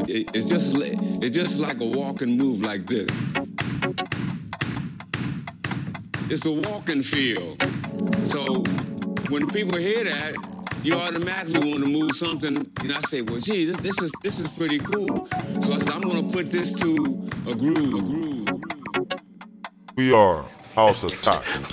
It, it, it's just it's just like a walk and move like this. It's a walking feel. So when people hear that, you automatically want to move something. And I say, well, gee, this, this is this is pretty cool. So I said, I'm gonna put this to a groove. A groove. We are House special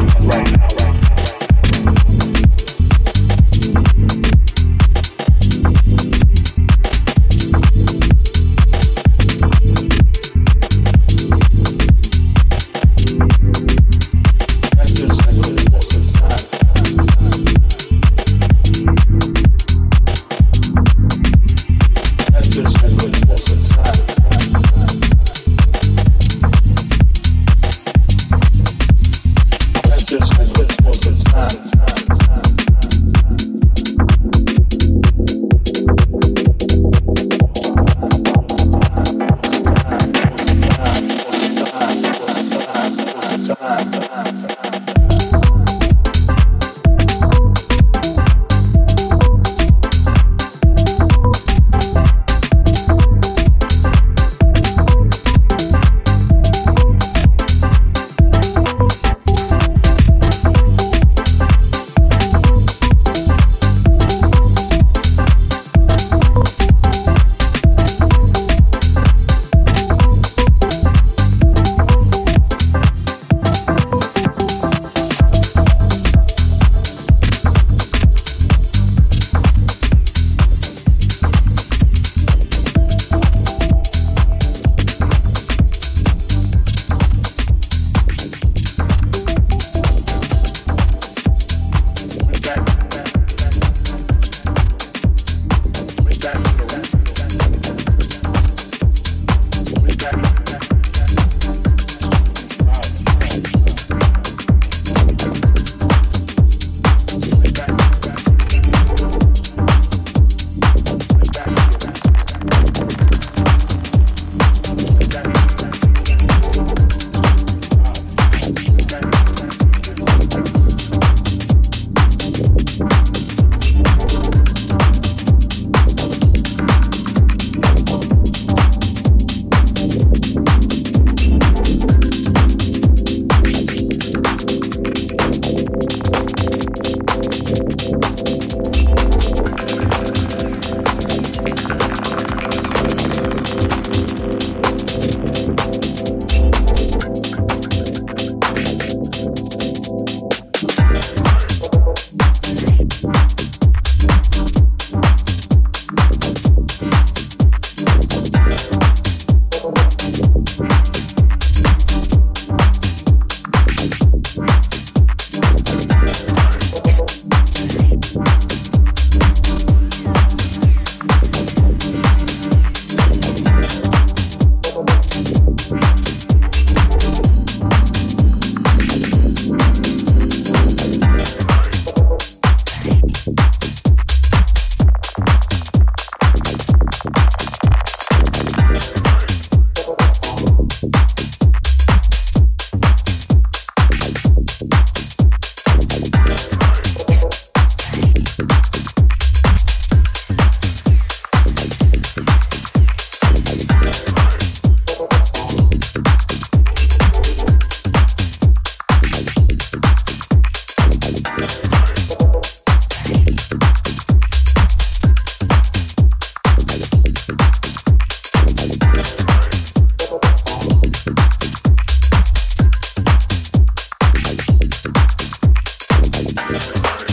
right now.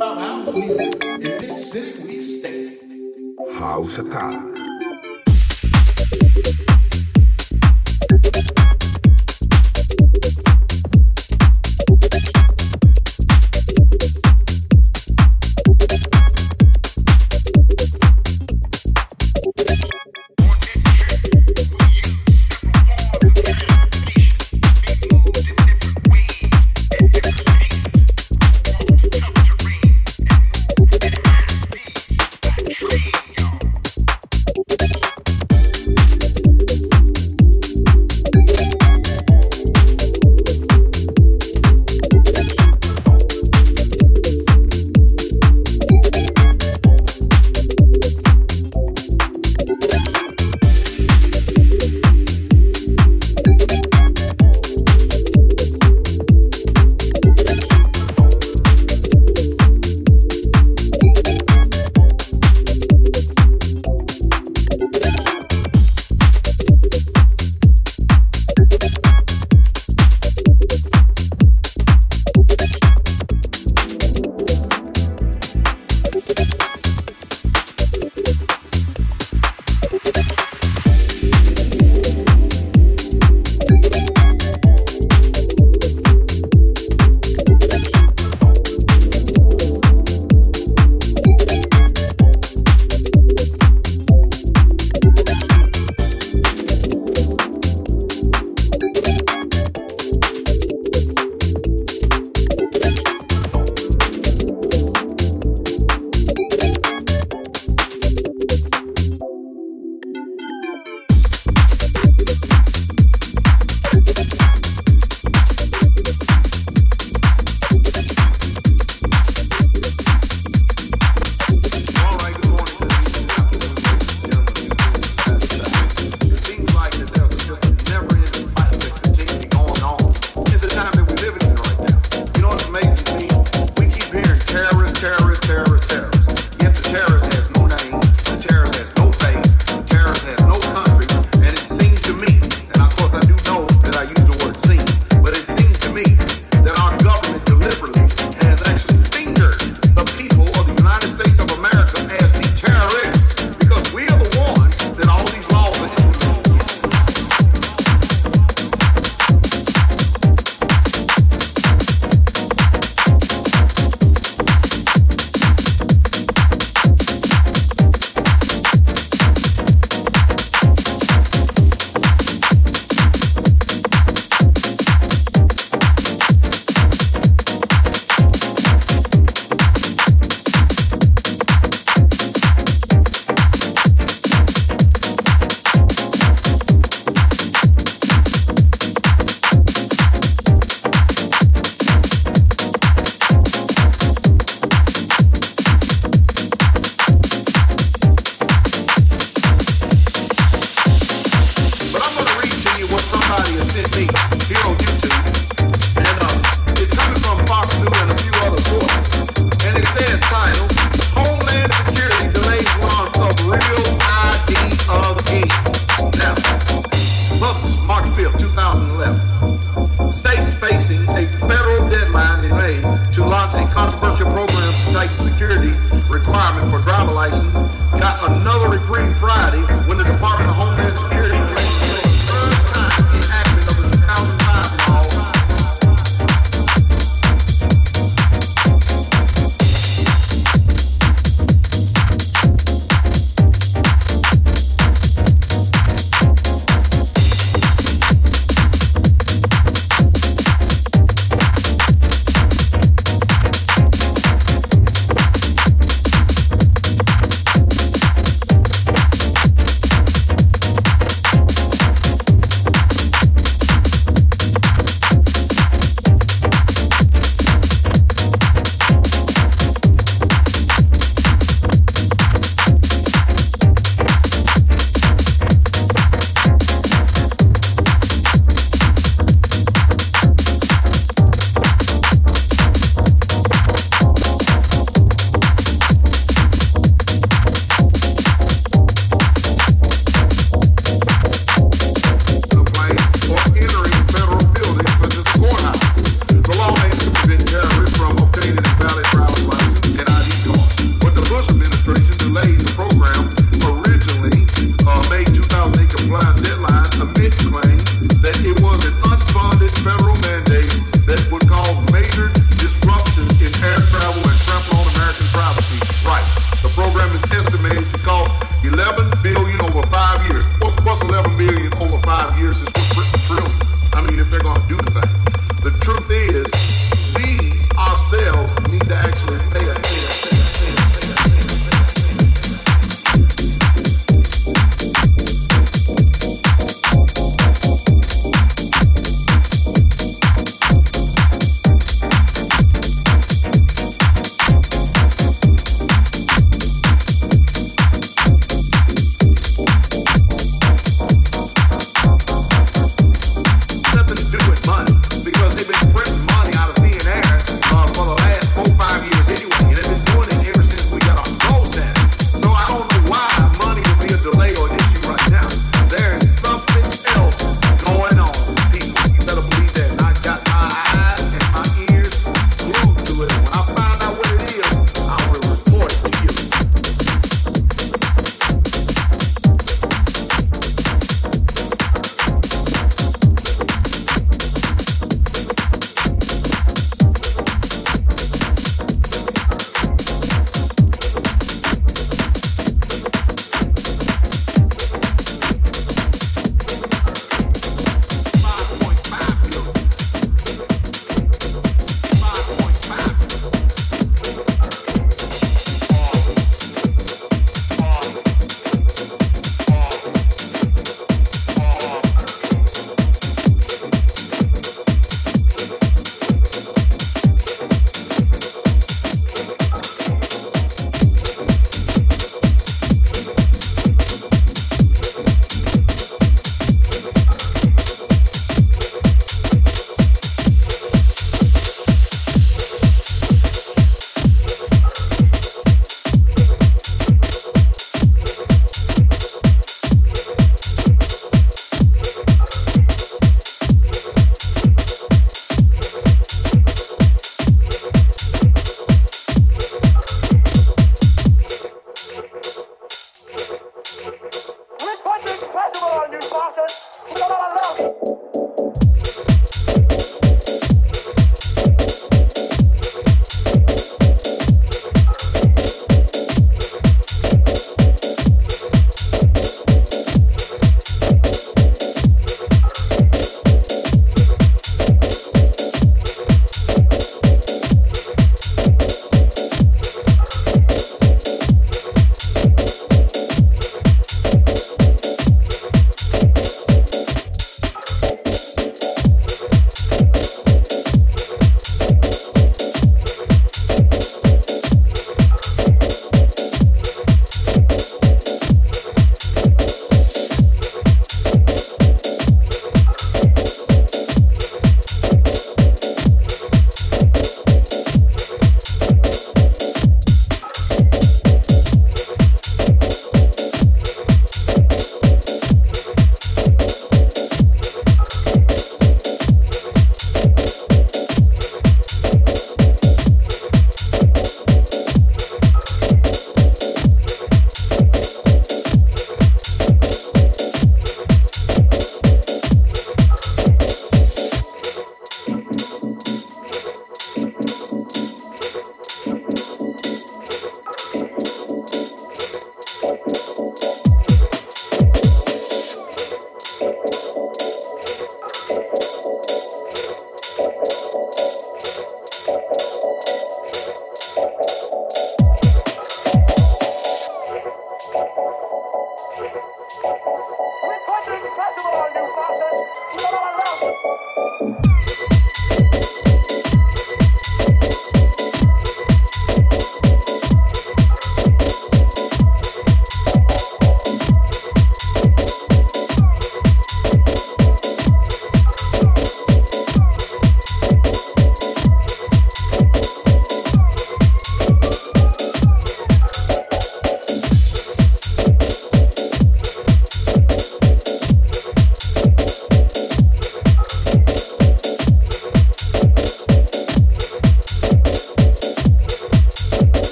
about how clean in this city we stay. House of Cards. Take security requirements for driver license. Got another reprieve Friday when the Department of Homeland Security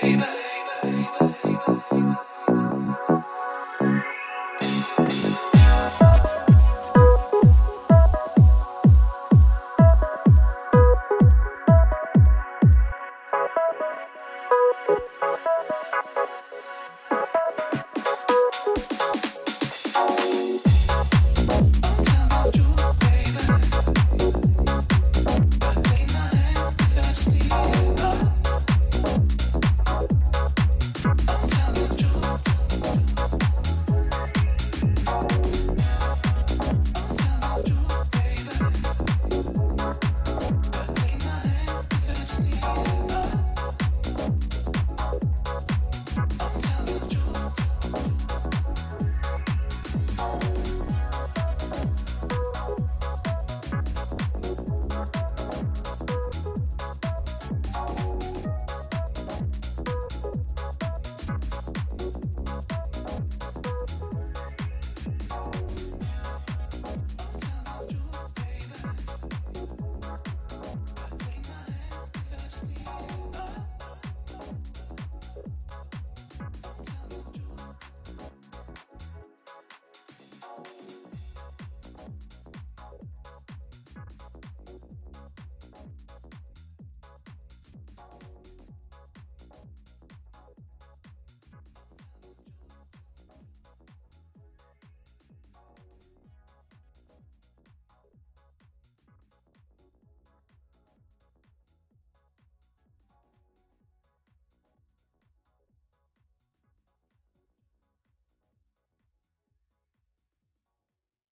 baby.